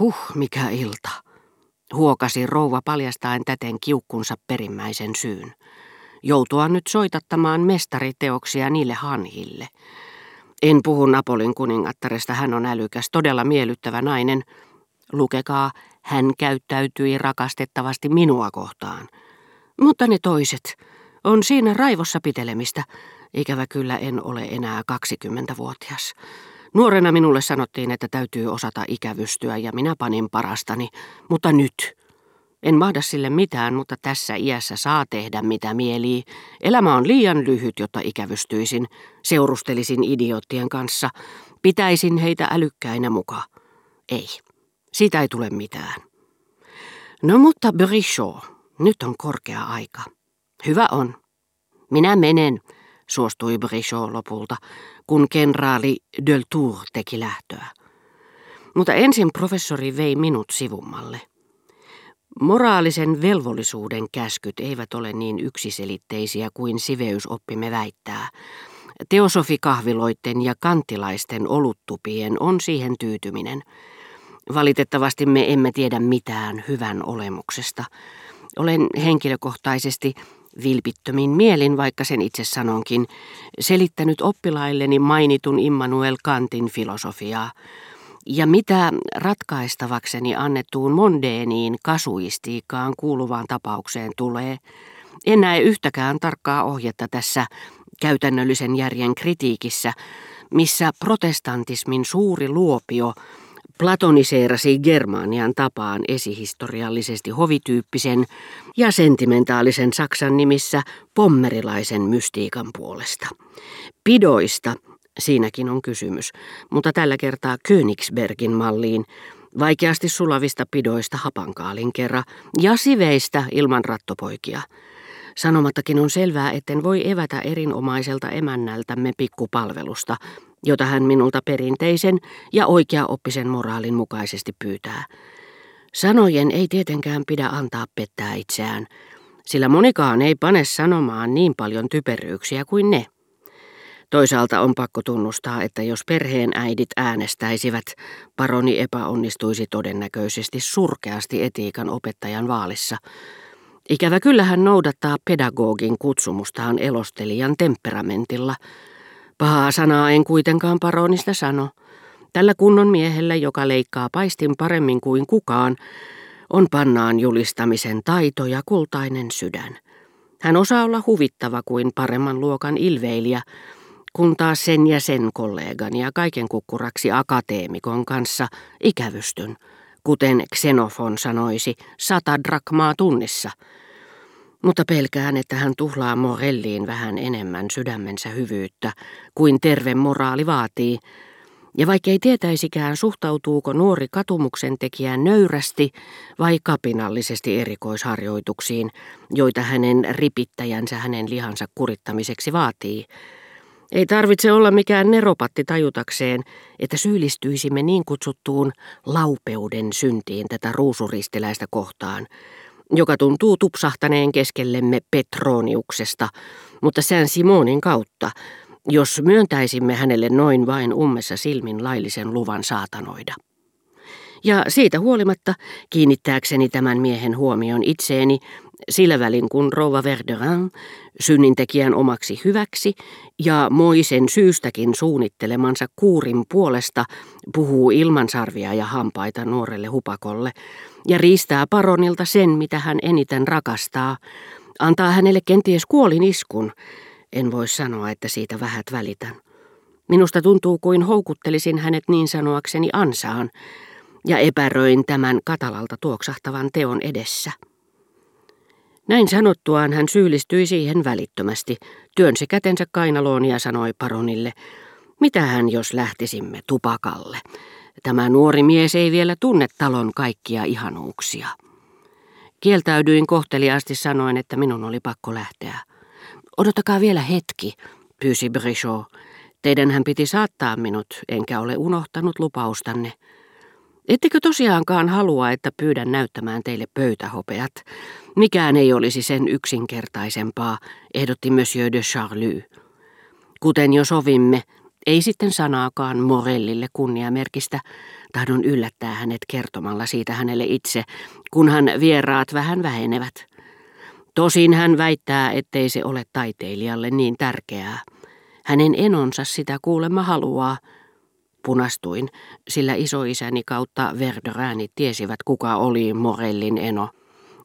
Huh, mikä ilta. Huokasi rouva paljastaen täten kiukkunsa perimmäisen syyn. Joutua nyt soitattamaan mestariteoksia niille hanhille. En puhu Napolin kuningattaresta, hän on älykäs, todella miellyttävä nainen. Lukekaa, hän käyttäytyi rakastettavasti minua kohtaan. Mutta ne toiset, on siinä raivossa pitelemistä. Ikävä kyllä en ole enää 20-vuotias. Nuorena minulle sanottiin, että täytyy osata ikävystyä ja minä panin parastani, mutta nyt. En mahda sille mitään, mutta tässä iässä saa tehdä mitä mielii. Elämä on liian lyhyt, jotta ikävystyisin. Seurustelisin idioottien kanssa. Pitäisin heitä älykkäinä mukaan. Ei, siitä ei tule mitään. No mutta Brichot, nyt on korkea aika. Hyvä on. Minä menen, suostui Brichot lopulta, kun kenraali Deltour teki lähtöä. Mutta ensin professori vei minut sivummalle. Moraalisen velvollisuuden käskyt eivät ole niin yksiselitteisiä kuin siveysoppimme väittää. Teosofikahviloitten ja kantilaisten oluttupien on siihen tyytyminen. Valitettavasti me emme tiedä mitään hyvän olemuksesta. Olen henkilökohtaisesti vilpittömin mielin, vaikka sen itse sanonkin, selittänyt oppilailleni mainitun Immanuel Kantin filosofiaa. Ja mitä ratkaistavakseni annettuun mondeeniin kasuistiikkaan kuuluvaan tapaukseen tulee, en näe yhtäkään tarkkaa ohjetta tässä käytännöllisen järjen kritiikissä, missä protestantismin suuri luopio platoniseerasi Germanian tapaan esihistoriallisesti hovityyppisen ja sentimentaalisen Saksan nimissä pommerilaisen mystiikan puolesta. Pidoista siinäkin on kysymys, mutta tällä kertaa Königsbergin malliin, vaikeasti sulavista pidoista hapankaalin kerran ja siveistä ilman rattopoikia. Sanomattakin on selvää, etten voi evätä erinomaiselta emännältämme pikkupalvelusta, jota hän minulta perinteisen ja oikeaoppisen moraalin mukaisesti pyytää. Sanojen ei tietenkään pidä antaa pettää itseään, sillä monikaan ei pane sanomaan niin paljon typeryyksiä kuin ne. Toisaalta on pakko tunnustaa, että jos perheen äidit äänestäisivät, paroni epäonnistuisi todennäköisesti surkeasti etiikan opettajan vaalissa. Ikävä kyllä hän noudattaa pedagogin kutsumustaan elostelijan temperamentilla – Pahaa sanaa en kuitenkaan paronista sano. Tällä kunnon miehellä, joka leikkaa paistin paremmin kuin kukaan, on pannaan julistamisen taito ja kultainen sydän. Hän osaa olla huvittava kuin paremman luokan ilveilijä, kun taas sen ja sen kollegan ja kaiken kukkuraksi akateemikon kanssa ikävystyn, kuten Xenofon sanoisi, sata drakmaa tunnissa – mutta pelkään, että hän tuhlaa Morelliin vähän enemmän sydämensä hyvyyttä kuin terve moraali vaatii, ja vaikkei tietäisikään suhtautuuko nuori katumuksen tekijä nöyrästi vai kapinallisesti erikoisharjoituksiin, joita hänen ripittäjänsä hänen lihansa kurittamiseksi vaatii. Ei tarvitse olla mikään neropatti tajutakseen, että syyllistyisimme niin kutsuttuun laupeuden syntiin tätä ruusuristiläistä kohtaan, joka tuntuu tupsahtaneen keskellemme Petroniuksesta, mutta sään Simonin kautta, jos myöntäisimme hänelle noin vain ummessa silmin laillisen luvan saatanoida. Ja siitä huolimatta, kiinnittääkseni tämän miehen huomion itseeni, sillä välin kun rouva Verderin, synnintekijän omaksi hyväksi ja moisen syystäkin suunnittelemansa kuurin puolesta, puhuu ilmansarvia ja hampaita nuorelle hupakolle ja riistää paronilta sen, mitä hän eniten rakastaa, antaa hänelle kenties kuolin iskun. En voi sanoa, että siitä vähät välitän. Minusta tuntuu kuin houkuttelisin hänet niin sanoakseni ansaan, ja epäröin tämän katalalta tuoksahtavan teon edessä. Näin sanottuaan hän syyllistyi siihen välittömästi, työnsi kätensä kainaloon ja sanoi paronille, mitä hän jos lähtisimme tupakalle. Tämä nuori mies ei vielä tunne talon kaikkia ihanuuksia. Kieltäydyin kohteliaasti sanoen, että minun oli pakko lähteä. Odottakaa vielä hetki, pyysi Brichot. Teidän piti saattaa minut, enkä ole unohtanut lupaustanne. Ettekö tosiaankaan halua, että pyydän näyttämään teille pöytähopeat? Mikään ei olisi sen yksinkertaisempaa, ehdotti Monsieur de Charlie. Kuten jo sovimme, Ei sitten sanaakaan Morellille kunniamerkistä, tahdon yllättää hänet kertomalla siitä hänelle itse, kunhan vieraat vähän vähenevät. Tosin hän väittää, ettei se ole taiteilijalle niin tärkeää. Hänen enonsa sitä kuulemma haluaa. Punastuin, sillä isoisäni kautta Verderäänit tiesivät, kuka oli Morellin eno.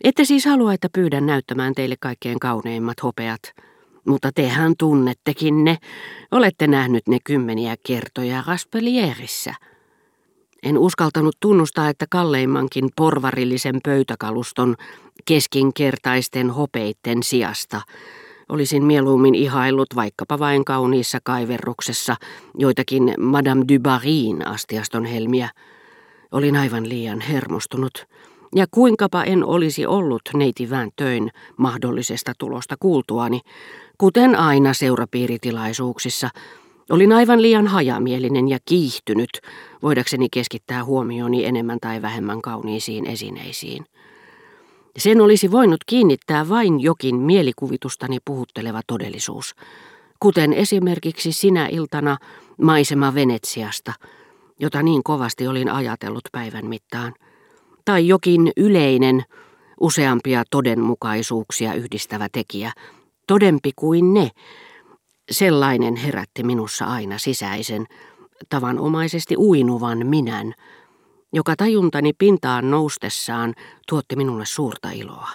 Ette siis halua, että pyydän näyttämään teille kaikkein kauneimmat hopeat. Mutta tehän tunnettekin ne. Olette nähnyt ne kymmeniä kertoja Raspelierissä. En uskaltanut tunnustaa, että kalleimmankin porvarillisen pöytäkaluston keskinkertaisten hopeitten sijasta olisin mieluummin ihaillut vaikkapa vain kauniissa kaiverruksessa joitakin Madame du Barryin astiaston helmiä. Olin aivan liian hermostunut. Ja kuinkapa en olisi ollut neiti töin mahdollisesta tulosta kuultuani, kuten aina seurapiiritilaisuuksissa, olin aivan liian hajamielinen ja kiihtynyt, voidakseni keskittää huomioni enemmän tai vähemmän kauniisiin esineisiin. Sen olisi voinut kiinnittää vain jokin mielikuvitustani puhutteleva todellisuus, kuten esimerkiksi sinä iltana maisema Venetsiasta, jota niin kovasti olin ajatellut päivän mittaan, tai jokin yleinen, useampia todenmukaisuuksia yhdistävä tekijä, todempi kuin ne, sellainen herätti minussa aina sisäisen, tavanomaisesti uinuvan minän, joka tajuntani pintaan noustessaan tuotti minulle suurta iloa.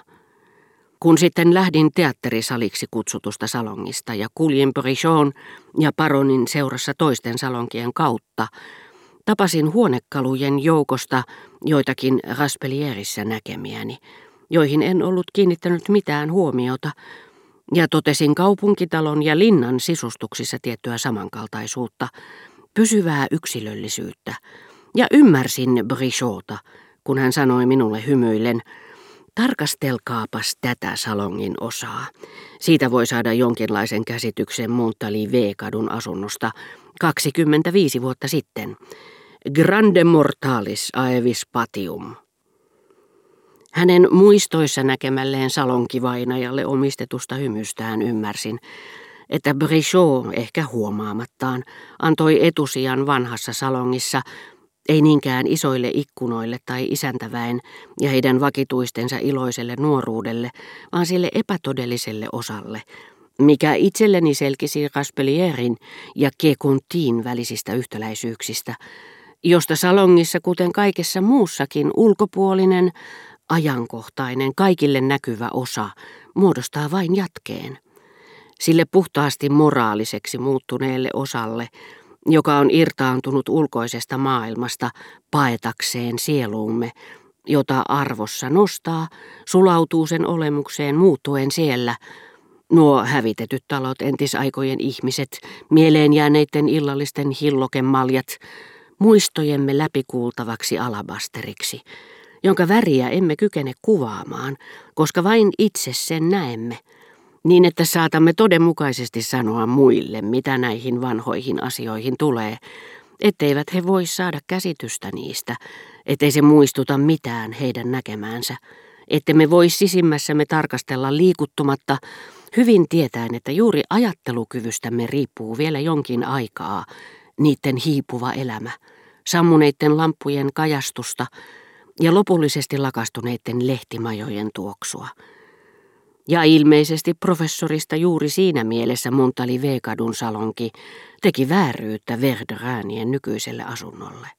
Kun sitten lähdin teatterisaliksi kutsutusta salongista ja kuljin Brichon ja Paronin seurassa toisten salonkien kautta, tapasin huonekalujen joukosta joitakin Raspelierissä näkemiäni, joihin en ollut kiinnittänyt mitään huomiota, ja totesin kaupunkitalon ja linnan sisustuksissa tiettyä samankaltaisuutta, pysyvää yksilöllisyyttä, ja ymmärsin Brichota, kun hän sanoi minulle hymyillen, tarkastelkaapas tätä salongin osaa. Siitä voi saada jonkinlaisen käsityksen Montali V-kadun asunnosta 25 vuotta sitten. Grande mortalis aevis patium. Hänen muistoissa näkemälleen salonkivainajalle omistetusta hymystään ymmärsin, että Brichot ehkä huomaamattaan antoi etusijan vanhassa salongissa ei niinkään isoille ikkunoille tai isäntäväen ja heidän vakituistensa iloiselle nuoruudelle, vaan sille epätodelliselle osalle, mikä itselleni selkisi Raspelierin ja Kekontiin välisistä yhtäläisyyksistä, josta salongissa, kuten kaikessa muussakin, ulkopuolinen, ajankohtainen, kaikille näkyvä osa muodostaa vain jatkeen. Sille puhtaasti moraaliseksi muuttuneelle osalle, joka on irtaantunut ulkoisesta maailmasta paetakseen sieluumme, jota arvossa nostaa, sulautuu sen olemukseen muuttuen siellä, nuo hävitetyt talot, entisaikojen ihmiset, mieleen jääneiden illallisten hillokemaljat, muistojemme läpikuultavaksi alabasteriksi, jonka väriä emme kykene kuvaamaan, koska vain itse sen näemme, niin että saatamme todenmukaisesti sanoa muille, mitä näihin vanhoihin asioihin tulee, etteivät he voi saada käsitystä niistä, ettei se muistuta mitään heidän näkemäänsä, ettemme voi sisimmässämme tarkastella liikuttumatta, hyvin tietäen, että juuri ajattelukyvystämme riippuu vielä jonkin aikaa niiden hiipuva elämä, sammuneiden lampujen kajastusta ja lopullisesti lakastuneiden lehtimajojen tuoksua. Ja ilmeisesti professorista juuri siinä mielessä Montali V-kadun salonki teki vääryyttä Verderäänien nykyiselle asunnolle.